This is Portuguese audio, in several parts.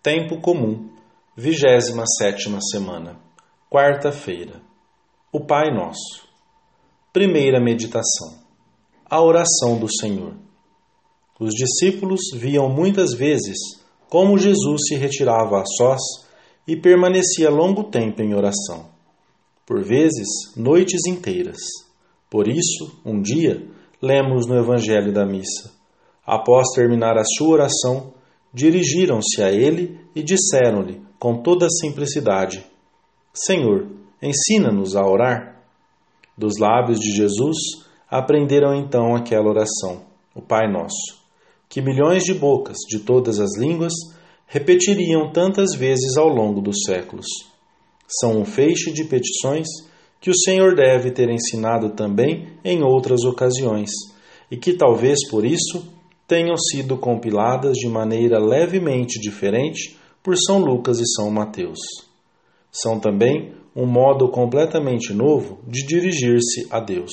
Tempo comum, 27 semana, quarta-feira. O Pai Nosso. Primeira meditação. A oração do Senhor. Os discípulos viam muitas vezes como Jesus se retirava a sós e permanecia longo tempo em oração, por vezes noites inteiras. Por isso, um dia, lemos no Evangelho da Missa. Após terminar a sua oração, dirigiram-se a ele e disseram-lhe, com toda a simplicidade: Senhor, ensina-nos a orar. Dos lábios de Jesus aprenderam então aquela oração, o Pai Nosso, que milhões de bocas de todas as línguas repetiriam tantas vezes ao longo dos séculos. São um feixe de petições que o Senhor deve ter ensinado também em outras ocasiões, e que talvez por isso tenham sido compiladas de maneira levemente diferente por São Lucas e São Mateus. São também um modo completamente novo de dirigir-se a Deus.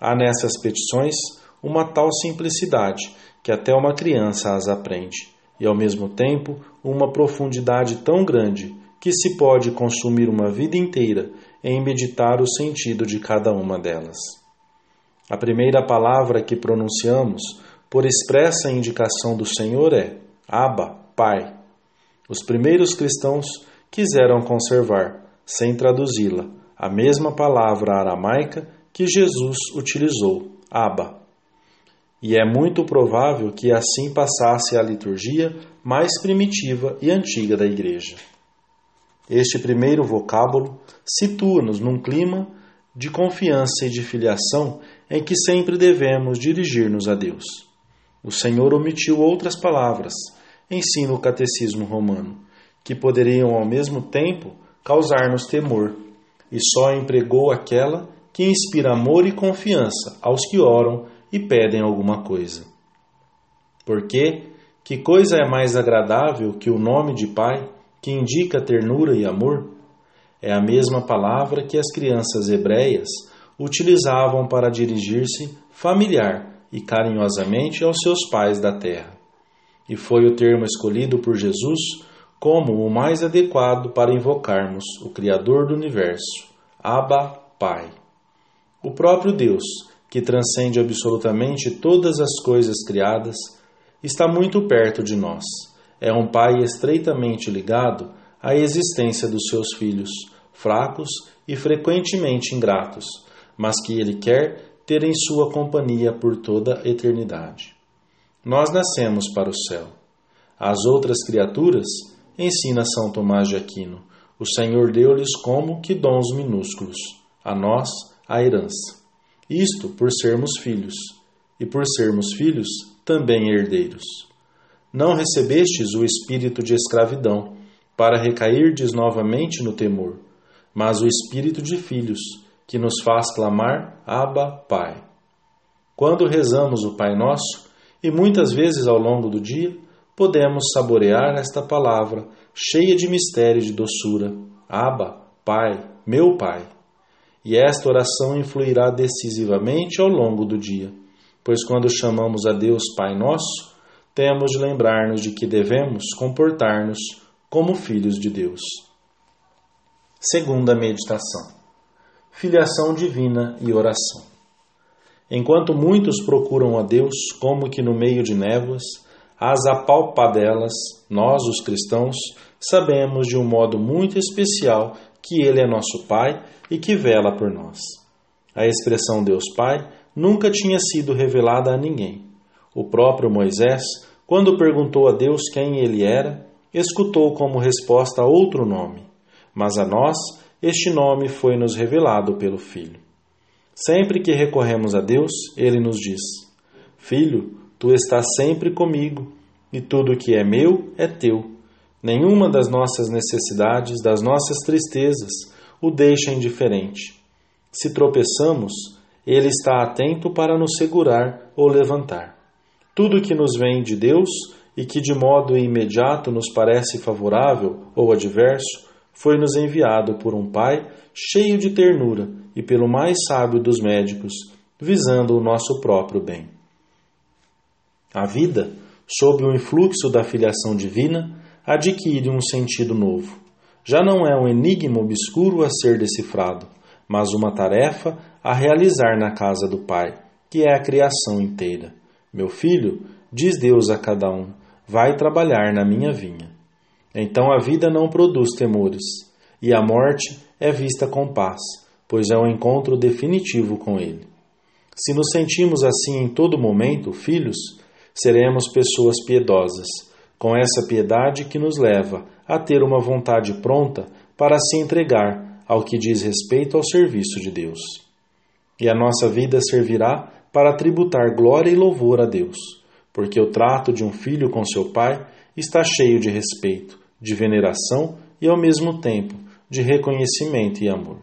Há nessas petições uma tal simplicidade que até uma criança as aprende, e ao mesmo tempo uma profundidade tão grande que se pode consumir uma vida inteira em meditar o sentido de cada uma delas. A primeira palavra que pronunciamos, por expressa indicação do Senhor, é Abba, Pai. Os primeiros cristãos quiseram conservar, sem traduzi-la, a mesma palavra aramaica que Jesus utilizou, Abba. E é muito provável que assim passasse a liturgia mais primitiva e antiga da Igreja. Este primeiro vocábulo situa-nos num clima de confiança e de filiação em que sempre devemos dirigir-nos a Deus. O Senhor omitiu outras palavras, ensina o catecismo romano, que poderiam ao mesmo tempo causar-nos temor, e só empregou aquela que inspira amor e confiança aos que oram e pedem alguma coisa. Porque que coisa é mais agradável que o nome de Pai que indica ternura e amor, é a mesma palavra que as crianças hebreias utilizavam para dirigir-se familiar e carinhosamente aos seus pais da terra. E foi o termo escolhido por Jesus como o mais adequado para invocarmos o Criador do universo, Abba, Pai. O próprio Deus, que transcende absolutamente todas as coisas criadas, está muito perto de nós é um pai estreitamente ligado à existência dos seus filhos, fracos e frequentemente ingratos, mas que ele quer ter em sua companhia por toda a eternidade. Nós nascemos para o céu. As outras criaturas, ensina São Tomás de Aquino, o Senhor deu-lhes como que dons minúsculos, a nós a herança. Isto por sermos filhos, e por sermos filhos, também herdeiros. Não recebestes o espírito de escravidão, para recairdes novamente no temor, mas o espírito de filhos, que nos faz clamar Abba, Pai. Quando rezamos o Pai Nosso, e muitas vezes ao longo do dia, podemos saborear esta palavra cheia de mistério e de doçura: Abba, Pai, meu Pai. E esta oração influirá decisivamente ao longo do dia, pois quando chamamos a Deus Pai Nosso, temos de lembrar-nos de que devemos comportar-nos como filhos de Deus. Segunda meditação: Filiação divina e oração. Enquanto muitos procuram a Deus como que no meio de névoas, às apalpadelas, nós, os cristãos, sabemos de um modo muito especial que Ele é nosso Pai e que vela por nós. A expressão Deus Pai nunca tinha sido revelada a ninguém. O próprio Moisés quando perguntou a Deus quem ele era, escutou como resposta outro nome, mas a nós este nome foi nos revelado pelo Filho. Sempre que recorremos a Deus, ele nos diz: Filho, tu estás sempre comigo, e tudo que é meu é teu. Nenhuma das nossas necessidades, das nossas tristezas, o deixa indiferente. Se tropeçamos, ele está atento para nos segurar ou levantar. Tudo que nos vem de Deus e que de modo imediato nos parece favorável ou adverso, foi-nos enviado por um Pai cheio de ternura e pelo mais sábio dos médicos, visando o nosso próprio bem. A vida, sob o influxo da filiação divina, adquire um sentido novo. Já não é um enigma obscuro a ser decifrado, mas uma tarefa a realizar na casa do Pai, que é a criação inteira. Meu filho, diz Deus a cada um, vai trabalhar na minha vinha. Então a vida não produz temores, e a morte é vista com paz, pois é o um encontro definitivo com Ele. Se nos sentimos assim em todo momento, filhos, seremos pessoas piedosas, com essa piedade que nos leva a ter uma vontade pronta para se entregar ao que diz respeito ao serviço de Deus. E a nossa vida servirá para tributar glória e louvor a Deus, porque o trato de um filho com seu pai está cheio de respeito, de veneração e, ao mesmo tempo, de reconhecimento e amor.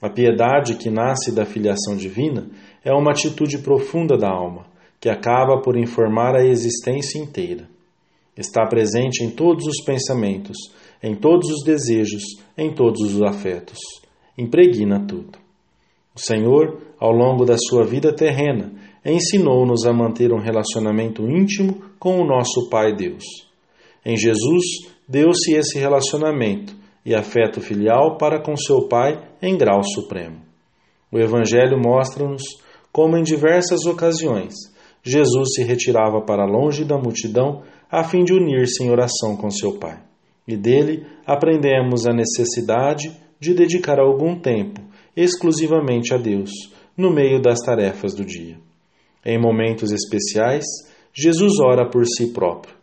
A piedade que nasce da filiação divina é uma atitude profunda da alma, que acaba por informar a existência inteira. Está presente em todos os pensamentos, em todos os desejos, em todos os afetos. Impregna tudo. O Senhor, ao longo da sua vida terrena, ensinou-nos a manter um relacionamento íntimo com o nosso Pai Deus. Em Jesus, deu-se esse relacionamento e afeto filial para com seu Pai em grau supremo. O Evangelho mostra-nos como, em diversas ocasiões, Jesus se retirava para longe da multidão a fim de unir-se em oração com seu Pai. E dele aprendemos a necessidade de dedicar algum tempo exclusivamente a Deus no meio das tarefas do dia. Em momentos especiais, Jesus ora por si próprio.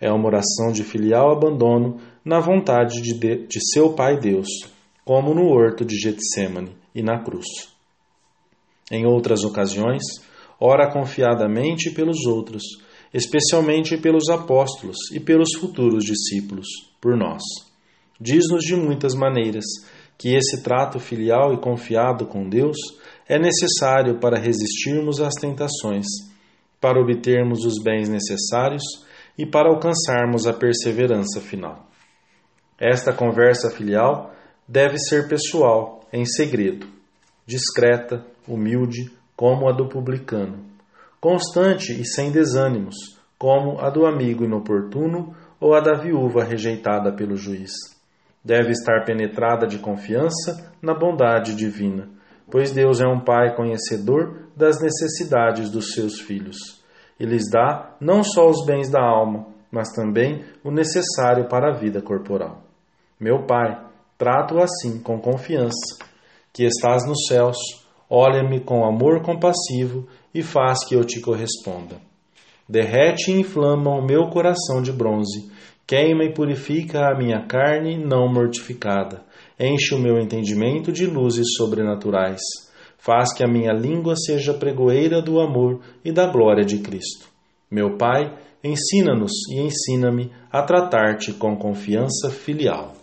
É uma oração de filial abandono na vontade de, de, de seu Pai Deus, como no horto de Getsemane e na cruz. Em outras ocasiões, ora confiadamente pelos outros, especialmente pelos apóstolos e pelos futuros discípulos, por nós. Diz-nos de muitas maneiras que esse trato filial e confiado com Deus é necessário para resistirmos às tentações, para obtermos os bens necessários e para alcançarmos a perseverança final. Esta conversa filial deve ser pessoal, em segredo, discreta, humilde, como a do publicano, constante e sem desânimos, como a do amigo inoportuno ou a da viúva rejeitada pelo juiz. Deve estar penetrada de confiança na bondade divina, pois Deus é um Pai conhecedor das necessidades dos seus filhos e lhes dá não só os bens da alma, mas também o necessário para a vida corporal. Meu Pai, trato assim com confiança, que estás nos céus, olha-me com amor compassivo e faz que eu te corresponda. Derrete e inflama o meu coração de bronze, queima e purifica a minha carne não mortificada, enche o meu entendimento de luzes sobrenaturais, faz que a minha língua seja pregoeira do amor e da glória de Cristo. Meu Pai, ensina-nos e ensina-me a tratar-te com confiança filial.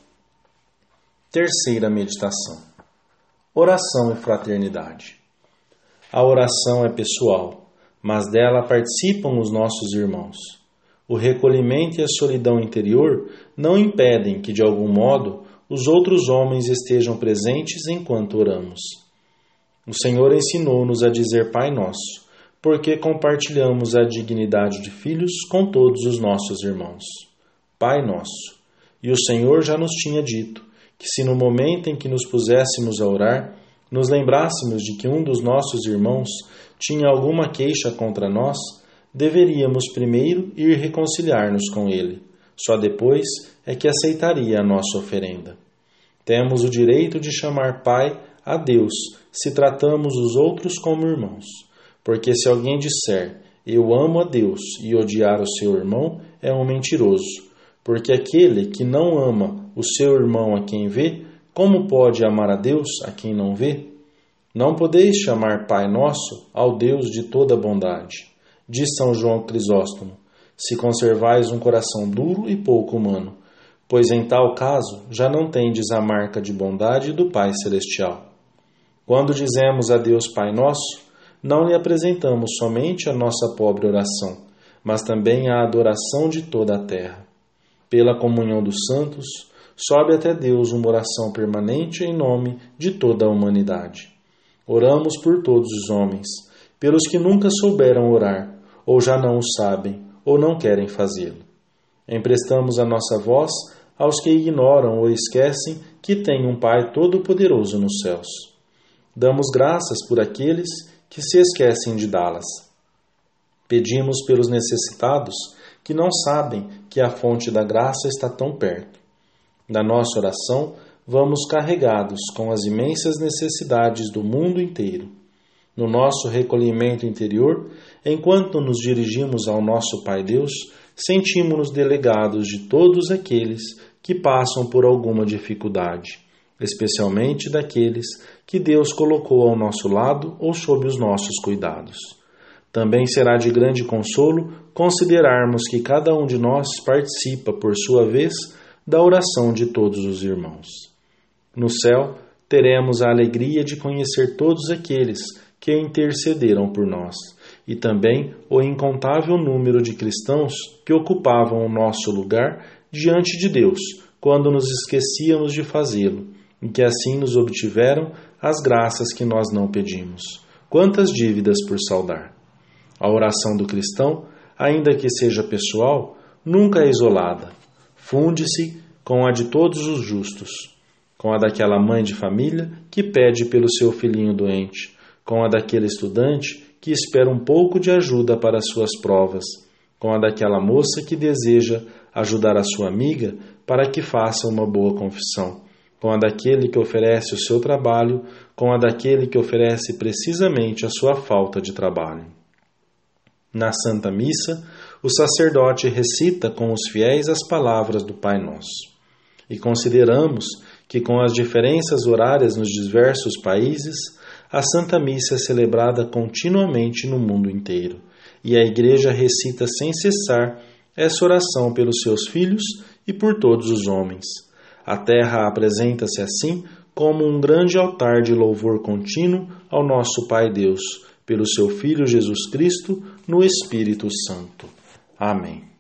Terceira meditação: Oração e fraternidade. A oração é pessoal, mas dela participam os nossos irmãos. O recolhimento e a solidão interior não impedem que, de algum modo, os outros homens estejam presentes enquanto oramos. O Senhor ensinou-nos a dizer Pai Nosso, porque compartilhamos a dignidade de filhos com todos os nossos irmãos. Pai Nosso. E o Senhor já nos tinha dito: que se no momento em que nos puséssemos a orar, nos lembrássemos de que um dos nossos irmãos tinha alguma queixa contra nós, deveríamos primeiro ir reconciliar-nos com ele. Só depois é que aceitaria a nossa oferenda. Temos o direito de chamar Pai a Deus se tratamos os outros como irmãos. Porque se alguém disser eu amo a Deus e odiar o seu irmão, é um mentiroso. Porque aquele que não ama o seu irmão a quem vê, como pode amar a Deus a quem não vê? Não podeis chamar Pai Nosso ao Deus de toda bondade. Diz São João Crisóstomo: se conservais um coração duro e pouco humano, pois em tal caso já não tendes a marca de bondade do Pai Celestial. Quando dizemos a Deus Pai Nosso, não lhe apresentamos somente a nossa pobre oração, mas também a adoração de toda a terra pela comunhão dos santos, sobe até Deus uma oração permanente em nome de toda a humanidade. Oramos por todos os homens, pelos que nunca souberam orar, ou já não o sabem, ou não querem fazê-lo. Emprestamos a nossa voz aos que ignoram ou esquecem que tem um Pai Todo-Poderoso nos céus. Damos graças por aqueles que se esquecem de dá-las. Pedimos pelos necessitados que não sabem que a fonte da graça está tão perto. Na nossa oração, vamos carregados com as imensas necessidades do mundo inteiro. No nosso recolhimento interior, enquanto nos dirigimos ao nosso Pai Deus, sentimos-nos delegados de todos aqueles que passam por alguma dificuldade, especialmente daqueles que Deus colocou ao nosso lado ou sob os nossos cuidados. Também será de grande consolo considerarmos que cada um de nós participa, por sua vez, da oração de todos os irmãos. No céu, teremos a alegria de conhecer todos aqueles que intercederam por nós, e também o incontável número de cristãos que ocupavam o nosso lugar diante de Deus, quando nos esquecíamos de fazê-lo, e que assim nos obtiveram as graças que nós não pedimos. Quantas dívidas por saldar! A oração do cristão, ainda que seja pessoal, nunca é isolada. Funde-se com a de todos os justos, com a daquela mãe de família que pede pelo seu filhinho doente, com a daquele estudante que espera um pouco de ajuda para suas provas, com a daquela moça que deseja ajudar a sua amiga para que faça uma boa confissão, com a daquele que oferece o seu trabalho, com a daquele que oferece precisamente a sua falta de trabalho. Na Santa Missa, o sacerdote recita com os fiéis as palavras do Pai Nosso. E consideramos que, com as diferenças horárias nos diversos países, a Santa Missa é celebrada continuamente no mundo inteiro, e a Igreja recita sem cessar essa oração pelos seus filhos e por todos os homens. A terra apresenta-se assim como um grande altar de louvor contínuo ao nosso Pai Deus, pelo seu Filho Jesus Cristo, no Espírito Santo. Amém.